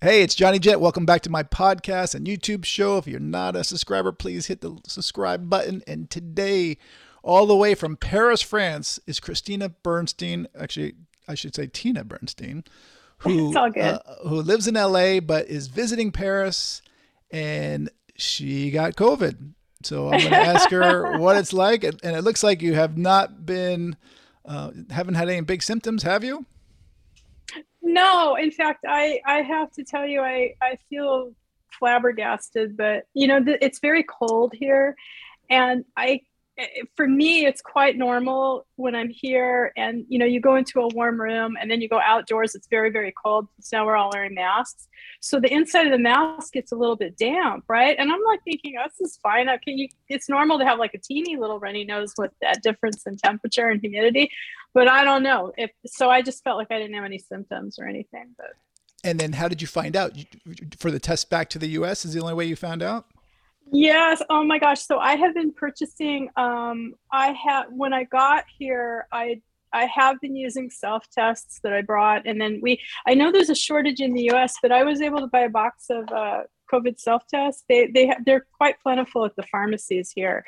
Hey, it's Johnny Jet. Welcome back to my podcast and YouTube show. If you're not a subscriber, please hit the subscribe button. And today, all the way from Paris, France, is Christina Bernstein. Actually, I should say Tina Bernstein, who uh, who lives in LA but is visiting Paris, and she got COVID. So I'm going to ask her what it's like, and it looks like you have not been, uh, haven't had any big symptoms, have you? No, in fact, I I have to tell you, I I feel flabbergasted, but you know, th- it's very cold here, and I for me it's quite normal when i'm here and you know you go into a warm room and then you go outdoors it's very very cold so now we're all wearing masks. So the inside of the mask gets a little bit damp right? And i'm like thinking oh, this is fine. Okay you, it's normal to have like a teeny little runny nose with that difference in temperature and humidity but i don't know if so i just felt like i didn't have any symptoms or anything but and then how did you find out? For the test back to the us is the only way you found out Yes. Oh my gosh. So I have been purchasing. Um, I have when I got here, I I have been using self tests that I brought, and then we. I know there's a shortage in the U.S., but I was able to buy a box of uh, COVID self tests. They they they're quite plentiful at the pharmacies here,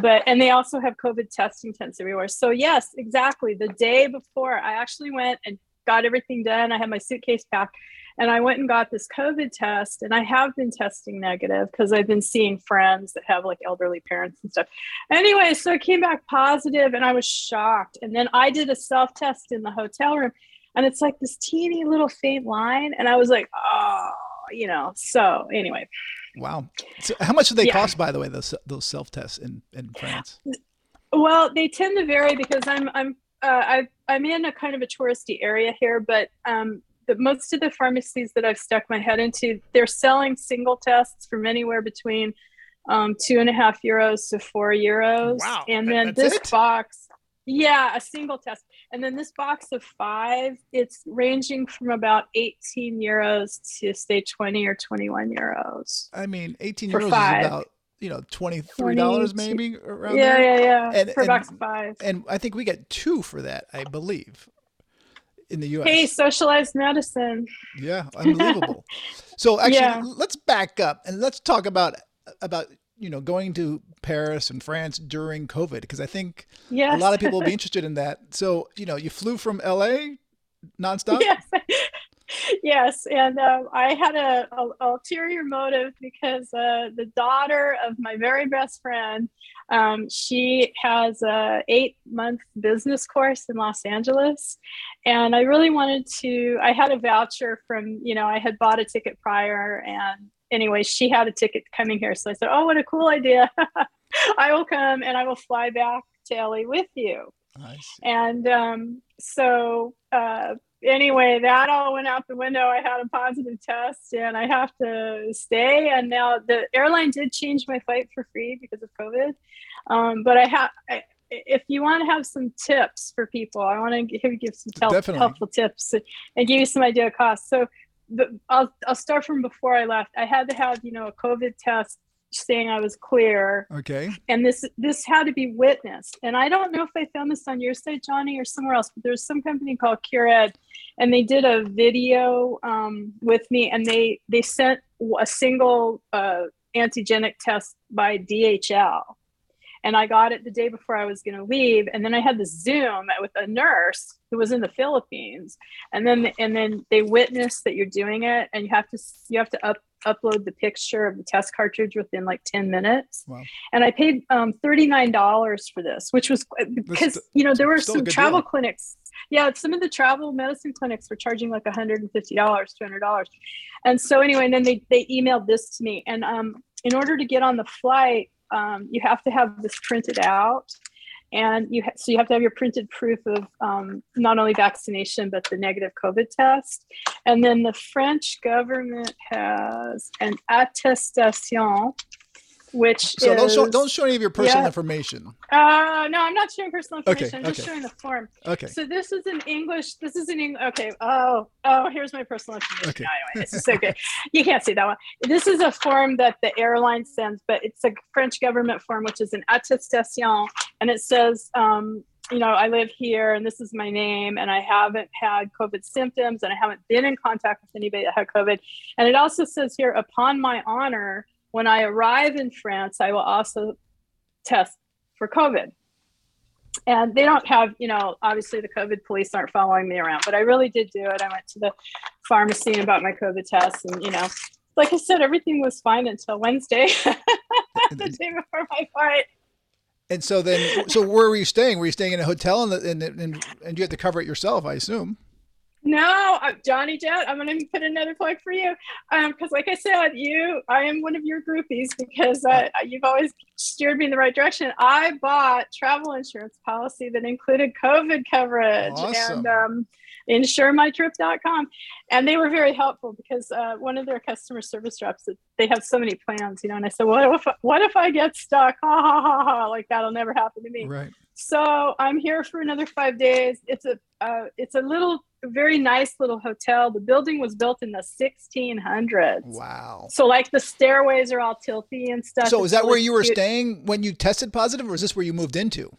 but and they also have COVID testing tents everywhere. So yes, exactly. The day before, I actually went and got everything done. I had my suitcase packed and I went and got this COVID test, and I have been testing negative because I've been seeing friends that have like elderly parents and stuff. Anyway, so I came back positive and I was shocked. And then I did a self test in the hotel room, and it's like this teeny little faint line. And I was like, oh, you know. So anyway. Wow. So how much do they yeah. cost, by the way, those those self tests in in France? Well, they tend to vary because I'm I'm uh, I, I'm in a kind of a touristy area here, but um, the, most of the pharmacies that I've stuck my head into, they're selling single tests from anywhere between um, two and a half euros to four euros. Wow. And then this it? box, yeah, a single test. And then this box of five, it's ranging from about 18 euros to say 20 or 21 euros. I mean, 18 euros five. is about you know twenty three dollars maybe around yeah, there. Yeah, yeah, and, For and, box five. And I think we get two for that, I believe in the U.S. Hey, socialized medicine. Yeah, unbelievable. so actually, yeah. let's back up and let's talk about about you know going to Paris and France during COVID because I think yes. a lot of people will be interested in that. So you know, you flew from L.A. nonstop. Yes. yes, and um, I had a, a, ulterior motive because uh, the daughter of my very best friend, um, she has a eight month business course in Los Angeles, and I really wanted to. I had a voucher from you know I had bought a ticket prior, and anyway, she had a ticket coming here, so I said, "Oh, what a cool idea! I will come and I will fly back to LA with you." Nice. And um, so uh, anyway, that all went out the window. I had a positive test and I have to stay. And now the airline did change my flight for free because of COVID. Um, but I have, if you want to have some tips for people, I want to give, give some help, helpful tips and give you some idea of cost. So the, I'll, I'll start from before I left. I had to have, you know, a COVID test saying I was clear. Okay. And this this had to be witnessed. And I don't know if I found this on your site, Johnny, or somewhere else, but there's some company called Qured, and they did a video um, with me, and they they sent a single uh, antigenic test by DHL. And I got it the day before I was going to leave, and then I had the Zoom with a nurse who was in the Philippines, and then and then they witnessed that you're doing it, and you have to you have to up upload the picture of the test cartridge within like 10 minutes. Wow. And I paid um, $39 for this, which was because, you know, there were some travel deal. clinics. Yeah, some of the travel medicine clinics were charging like $150, $200. And so anyway, and then they, they emailed this to me. And um, in order to get on the flight, um, you have to have this printed out and you ha- so you have to have your printed proof of um, not only vaccination but the negative COVID test. And then the French government has an attestation which so is, don't show don't show any of your personal yeah. information. Uh, no, I'm not showing personal information. Okay, I'm just okay. showing the form. Okay. So this is an English. This is an English. Okay. Oh, oh, here's my personal information. Okay. Anyway, this is so good. you can't see that one. This is a form that the airline sends, but it's a French government form, which is an attestation, and it says um, you know, I live here and this is my name and I haven't had COVID symptoms and I haven't been in contact with anybody that had COVID. And it also says here, upon my honor, when I arrive in France, I will also test for COVID. And they don't have, you know, obviously the COVID police aren't following me around, but I really did do it. I went to the pharmacy and bought my COVID test and, you know, like I said, everything was fine until Wednesday, the day before my fight. And so then, so where were you staying? Were you staying in a hotel and, and, and, and you had to cover it yourself, I assume? No, uh, Johnny Jet, I'm going to put another plug for you. Because, um, like I said, you, I am one of your groupies because uh, you've always steered me in the right direction. I bought travel insurance policy that included COVID coverage. Awesome. And, um, insuremytrip.com and they were very helpful because uh, one of their customer service reps they have so many plans you know and i said what if what if i get stuck ha ha ha ha like that'll never happen to me right so i'm here for another five days it's a uh, it's a little very nice little hotel the building was built in the 1600s wow so like the stairways are all tilty and stuff so is that really where you were cute. staying when you tested positive or is this where you moved into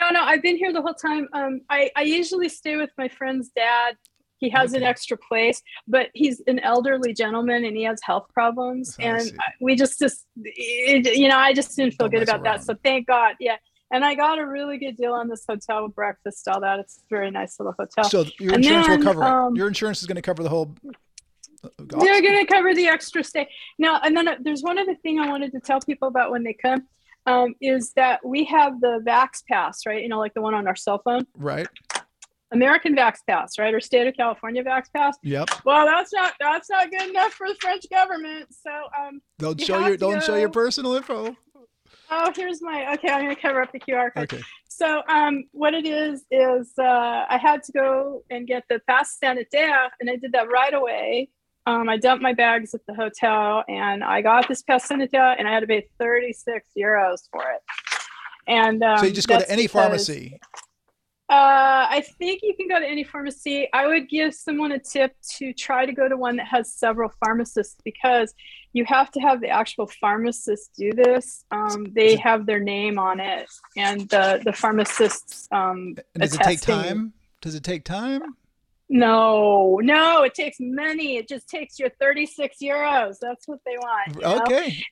No, no, I've been here the whole time. Um, I, I usually stay with my friend's dad. He has an extra place, but he's an elderly gentleman and he has health problems. I and. I- we just, just, it, you know, I just didn't feel Don't good about that. So thank God. Yeah. And I got a really good deal on this hotel breakfast, all that. It's a very nice little hotel. so your And insurance then, will cover it um, your insurance is going to cover the whole uh, They're going to cover the extra stay. Now, and then uh, there's one other thing I wanted to tell people about when they come um, is that we have the Vax Pass, right? You know, like the one on our cell phone, right American Vax Pass, right? Or state of California Vax Pass. yep Well, that's not that's not good enough for the French government. So, um, don't You show your don't show your personal info oh, here's my okay. I'm going to cover up the QR code. okay So, um, what it is is uh, I had to go and get the pass sanitaire, and I did that right away. Um, I dumped my bags at the hotel, and I got this pass sanitaire, and I had to pay 36 euros for it. And um, so you just go to any pharmacy Uh, I think you can go to any pharmacy. I would give someone a tip to try to go to one that has several pharmacists because you have to have the actual pharmacist do this. Um, they have their name on it, and the the pharmacists. Um, does it take time does it take time No, no, it takes money. It just takes your 36 euros. That's what they want. you know? okay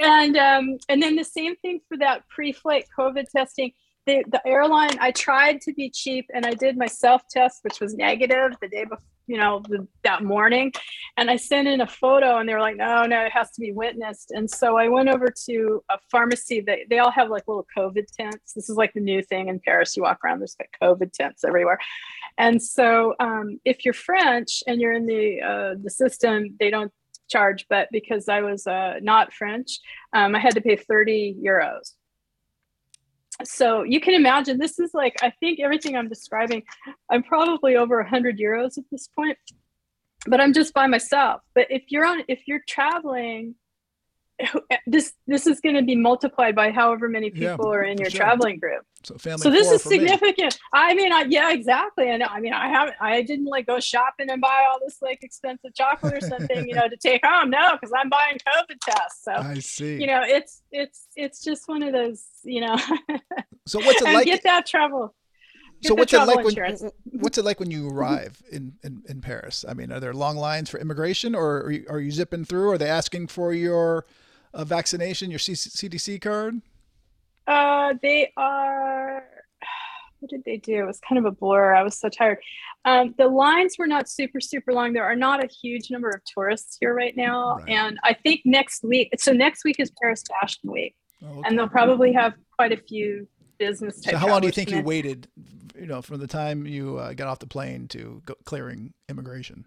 and um, and then the same thing for that pre-flight COVID testing. The, the airline, I tried to be cheap, and I did my self-test, which was negative the day before, you know, the, that morning, and I sent in a photo, and they were like, "No, no, it has to be witnessed." And so I went over to a pharmacy. That they all have like little COVID tents. This is like the new thing in Paris. You walk around, there's like COVID tents everywhere. And so, um, if you're French and you're in the uh, the system, they don't charge. But because I was uh, not French, um, I had to pay 30 euros. So you can imagine this is like I think everything I'm describing. I'm probably over 100 euros at this point, but I'm just by myself. But if you're on, if you're traveling. This this is going to be multiplied by however many Yeah, people are in your sure. traveling group. So family so this is for me. significant. I mean I, yeah exactly. And i mean i haven't i didn't like go shopping and buy all this like expensive chocolate or something you know to take home. No because i'm buying covid tests. So i see. you know it's it's it's just one of those you know. So what's it like get that travel get so what's it like when what's it like when you mm-hmm. arrive in, in in paris? I mean are there long lines for immigration or are you, are you zipping through? Are they asking for your uh, vaccination your C- cdc card Uh, they are. What did they do? It was kind of a blur. I was so tired. Um, the lines were not super, super long. There are not a huge number of tourists here right now. Right. And I think next week, so next week is Paris Fashion Week, Oh, okay. and they'll probably have quite a few business so how long do you think you waited you know from the time you uh, got off the plane to go clearing immigration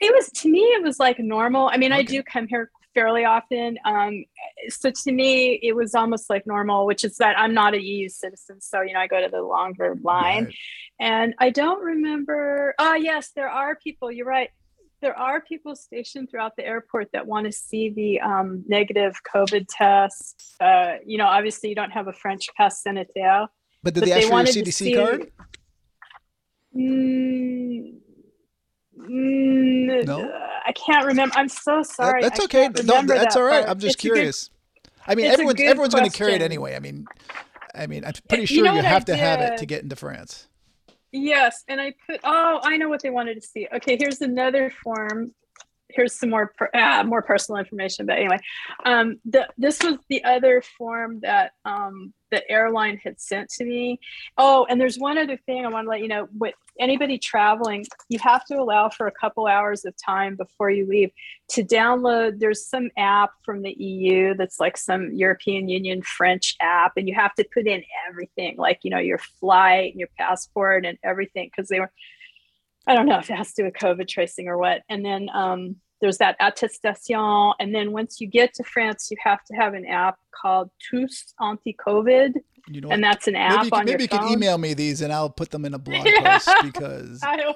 It was to me, it was like normal. I mean, I do come here fairly often. Um, so to me, it was almost like normal, which is that I'm not a EU citizen, so you know I go to the longer line. Right. And I don't remember. Oh, yes, there are people. You're right. There are people stationed throughout the airport that want to see the um, negative COVID test. Uh, you know, obviously, you don't have a French pass sanitaire. but did but they ask for your cdc see- card Mm, mm, No? I can't remember. I'm so That- sorry. that's okay remember that's that all right part. i'm just It's a good- curious i mean everyone's everyone's going to carry it anyway i mean I mean, I'm pretty You sure know you have to have it to get into France. Yes, and I put. Oh, I know what they wanted to see. Okay, here's another form. Here's some more per, ah, more personal information. But anyway, um, the this was the other form that um, the airline had sent to me. Oh, and there's one other thing I want to let you know. With anybody traveling, you have to allow for a couple hours of time before you leave to download. There's some app from the EU that's like some European Union French app, and you have to put in everything, like you know your flight and your passport and everything, because they were. I don't know if it has to do with COVID tracing or what. And then um, there's that attestation. And then once you get to France, you have to have an app called TousAntiCovid, You know, and what? that's an app maybe you, can, on maybe your you phone. can email me these and I'll put them in a blog Yeah. post because I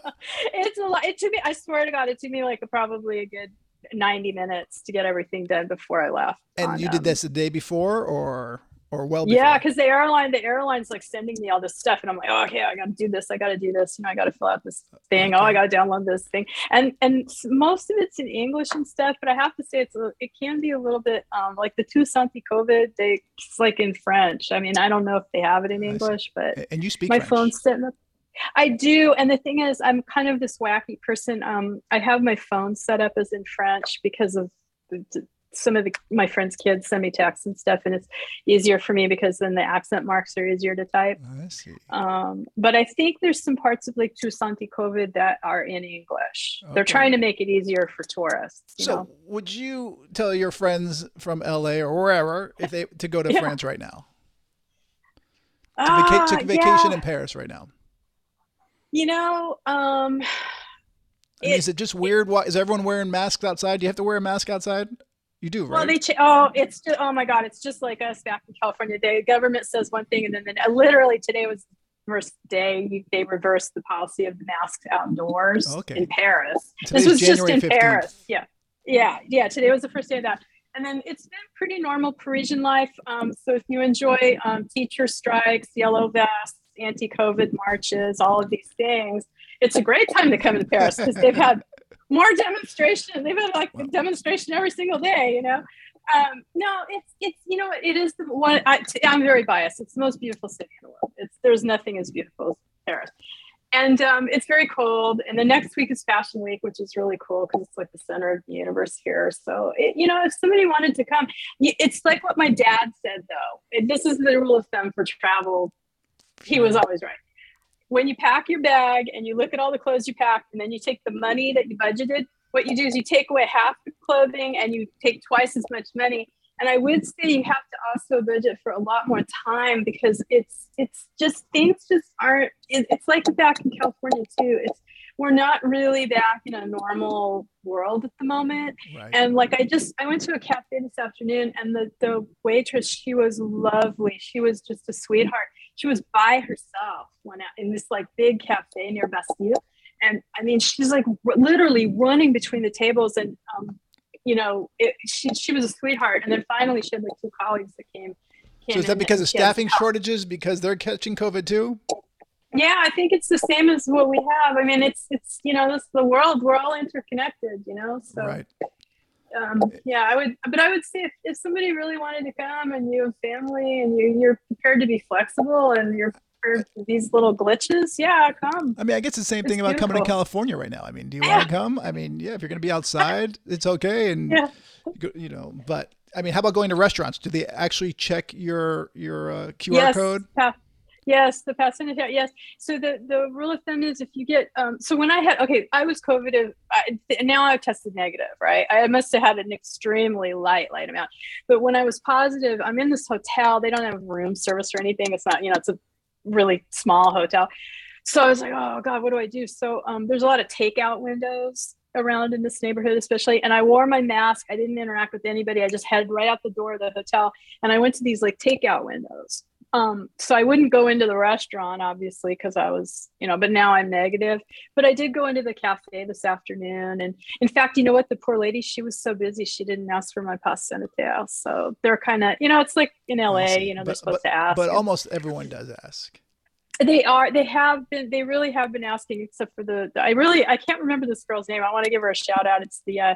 it's a lot. It took me. I swear to God, it took me like a, probably a good ninety minutes to get everything done before I left. and on, you did um, this the day before or or well before. Yeah, because the airline, the airline's like sending me all this stuff, and I'm like, oh, okay, I got to do this. I got to do this. You know, I got to fill out this thing. Oh, I got to download this thing, and and most of it's in English and stuff. But I have to say, it's a, it can be a little bit um, like the TousAntiCovid. They it's like in French. I mean, I don't know if they have it in English, but and you speak my French. phone's sitting up. I do, and the thing is, I'm kind of this wacky person. Um, I have my phone set up as in French because of some of the my friends' kids send me texts and stuff, and it's easier for me because then the accent marks are easier to type. I see. Um, but I think there's some parts of like TousAntiCovid that are in English. They're trying to make it easier for tourists. You So, know? would you tell your friends from LA or wherever if they to go to Yeah. France right now? To Ah, vaca- took a vacation yeah. in Paris right now. You know, um, I mean, It- is it just weird? Why is everyone wearing masks outside? Do you have to wear a mask outside? You do, right? Well, they ch- oh, it's just oh my god, it's just like us back in California. The government says one thing, and then the, literally today was the first day they reversed the policy of the masks outdoors Okay. in Paris. Today's this was January just in 15th. Paris. Yeah, yeah, yeah. Today was the first day of that, and then it's been pretty normal Parisian life. Um, so if you enjoy um, teacher strikes, yellow vests, anti-COVID marches, all of these things, it's a great time to come to Paris because they've had more demonstration. They've had like a demonstration every single day, you know. Um, no, it's it's you know it is the one. I, I'm very biased. It's the most beautiful city in the world. It's there's nothing as beautiful as Paris, and um, it's very cold. And the next week is Fashion Week, which is really cool because it's like the center of the universe here. So it, you know, if somebody wanted to come, it's like what my dad said though. This is the rule of thumb for travel. He was always right when you pack your bag and you look at all the clothes you packed and then you take the money that you budgeted, what you do is you take away half the clothing and you take twice as much money. And I would say you have to also budget for a lot more time because it's it's just things just aren't. It's like back in California too. It's we're not really back in a normal world at the moment. Right. And like I just I went to a cafe this afternoon and the the waitress she was lovely. She was just a sweetheart. She was by herself when in this like big cafe near Bastille. And I mean she's like r- literally running between the tables and um you know it, she she was a sweetheart. And then finally she had like two colleagues that came. came so is that because of staffing shortages because they're catching COVID too? yeah, I think it's the same as what we have. I mean, it's it's you know, this the world. We're all interconnected, you know. So Right. Um, yeah, I would, but I would say if, if somebody really wanted to come and you have family and you you're prepared to be flexible and you're prepared for these little glitches, yeah, come. I mean, I guess the same It's thing about coming to. California right now. I mean, do you want to come? I mean, yeah, if you're going to be outside, it's okay. And Yeah. you know, but I mean, how about going to restaurants? Do they actually check your your uh, QR yes, code? pa- yes, the passenger. Yes. So the the rule of thumb is if you get um. So when I had okay, I was COVID. Now I've tested negative, right? I must have had an extremely light light amount. But when I was positive, I'm in this hotel. They don't have room service or anything. It's not you know it's a really small hotel. So I was like, oh God, what do I do? So um, there's a lot of takeout windows around in this neighborhood, especially. And I wore my mask. I didn't interact with anybody. I just headed right out the door of the hotel, and I went to these like takeout windows. Um, so I wouldn't go into the restaurant, obviously, because I was, you know, but now I'm negative. But I did go into the cafe this afternoon. And in fact, you know what? The poor lady, she was so busy, she didn't ask for my pass sanitaire. So they're kind of, you know, it's like in LA, see. you know, they're But- supposed to ask. But and- almost everyone does ask. they are, they have been, they really have been asking, except for the, the- I really, I can't remember this girl's name. I want to give her a shout out. It's the uh,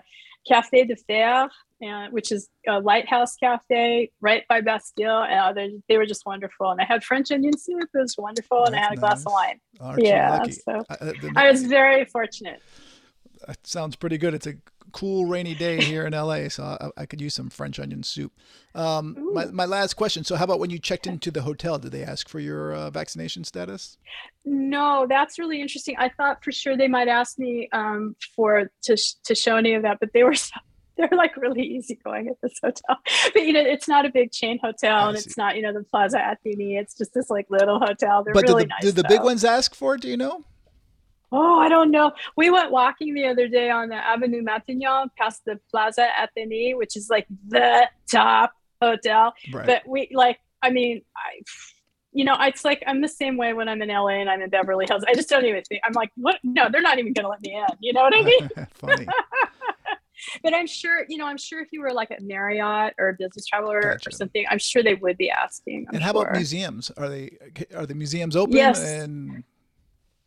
Café du Phare. And which is a lighthouse cafe right by Bastille. And uh, they, were just wonderful. And I had French onion soup. It was wonderful. and I That's had a glass of wine. Aren't Yeah. So I- I- the- I was very fortunate. That sounds pretty good. It's a cool rainy day here in LA, so I, I could use some French onion soup. Um, my, my last question. So, how about when you checked into the hotel? Did they ask for your uh, vaccination status? No, that's really interesting. I thought for sure they might ask me um, for to to show any of that, but they were so, they're like really easygoing at this hotel. But you know, it's not a big chain hotel, and it's not you know the Plaza Athénée. It's just this like little hotel. They're but really did the, nice. did the big ones ask for it? Do you know? Oh, I don't know. We went walking the other day on the Avenue Matignon past the Plaza Athénée, which is like the top hotel. Right. But we like, I mean, I, you know, it's like I'm the same way when I'm in LA and I'm in Beverly Hills. I just don't even think. I'm like, what? No, they're not even gonna let me in. You know what I mean? Funny. but I'm sure, you know, I'm sure if you were like at Marriott or a business traveler Gotcha. or something, I'm sure they would be asking. I'm and how sure. about museums? Are they are the museums open? Yes. And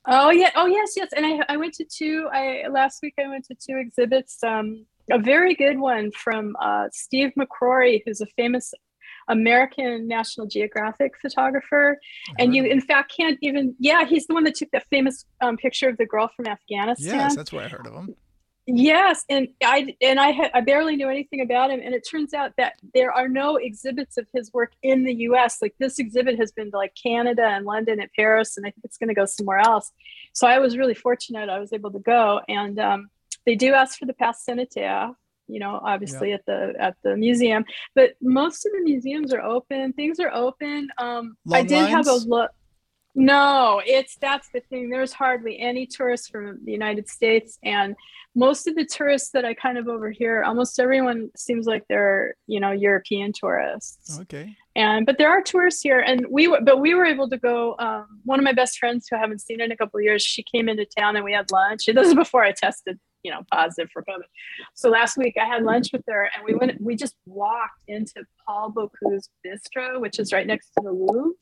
Oh yeah. Oh yes, yes. And I I went to two. I last week I went to two exhibits. Um, a very good one from uh, Steve McCurry, who's a famous American National Geographic photographer. And you, in fact, can't even. Yeah, he's the one that took that famous um, picture of the girl from Afghanistan. yes, that's where I heard of them. Yes, and I and I had I barely knew anything about him, and it turns out that there are no exhibits of his work in the U.S. Like this exhibit has been to like Canada and London and Paris, and I think it's going to go somewhere else. So I was really fortunate; I was able to go, and um, they do ask for the pass sanitaire, you know, obviously at the at the museum, but most of the museums are open. Things are open. Um, I did have a look. No, it's that's the thing. There's hardly any tourists from the United States, and most of the tourists that I kind of overhear, almost everyone seems like they're you know European tourists. Okay. And but there are tourists here, and we were but we were able to go. Um, one of my best friends who I haven't seen in a couple of years, she came into town and we had lunch. This is before I tested, you know, positive for COVID. So last week I had lunch with her, and we went. We just walked into Paul Bocuse Bistro, which is right next to the Louvre,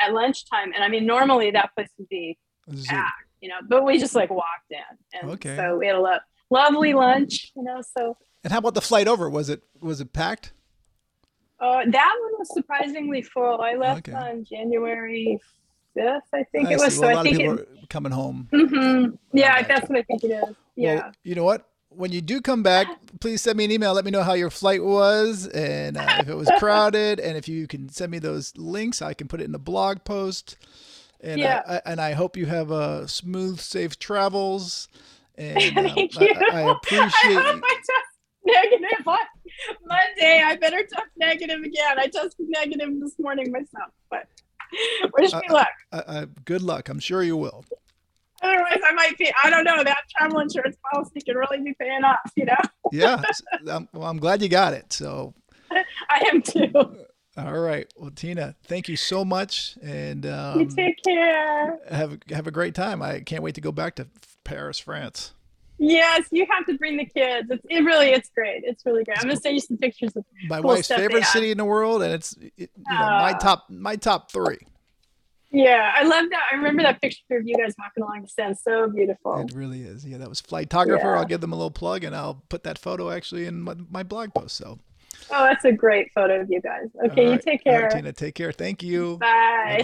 at lunchtime. And I mean, normally that place would be packed, you know, but we just like walked in, and Okay. so we had a lo- lovely lunch, you know. So And how about the flight over? Was it was it packed? uh, that one was surprisingly full. I left Okay. on January fifth, I think I it was. So Well, a I lot of think people it. coming home. mhm. Yeah, that's what I think it is. Yeah. Well, you know what? When you do come back, please send me an email. Let me know how your flight was and uh, if it was crowded. And if you can send me those links, I can put it in the blog post. And Yeah. I, I, and I hope you have a smooth, safe travels. And um, Thank I- you. I, I appreciate I hope. I test negative on Monday. I better test negative again. I tested negative this morning myself, but wish me Uh, luck. Uh, uh, good luck. I'm sure you will. Otherwise, I might be. I don't know. That travel insurance policy can really be paying off. You know, Yeah. um, well, I'm glad you got it. So, I am too. all right. Well, Tina, thank you so much. And you um, take care. have, have a great time. I can't wait to go back to Paris, France. Yes, you have to bring the kids. It's it really, it's great. It's really great. I'm gonna send you some pictures of. my cool wife's favorite city in the world, and it's it, you know my Ah. top my top three. Yeah, I love that. I remember that picture of you guys walking along the sand. So beautiful. It really is. Yeah, that was Flytographer. Yeah. I'll give them a little plug, and I'll put that photo actually in my, my blog post. So, Oh, that's a great photo of you guys. Okay, all you take care. right, Tina, take care. Thank you. Bye. Bye-bye.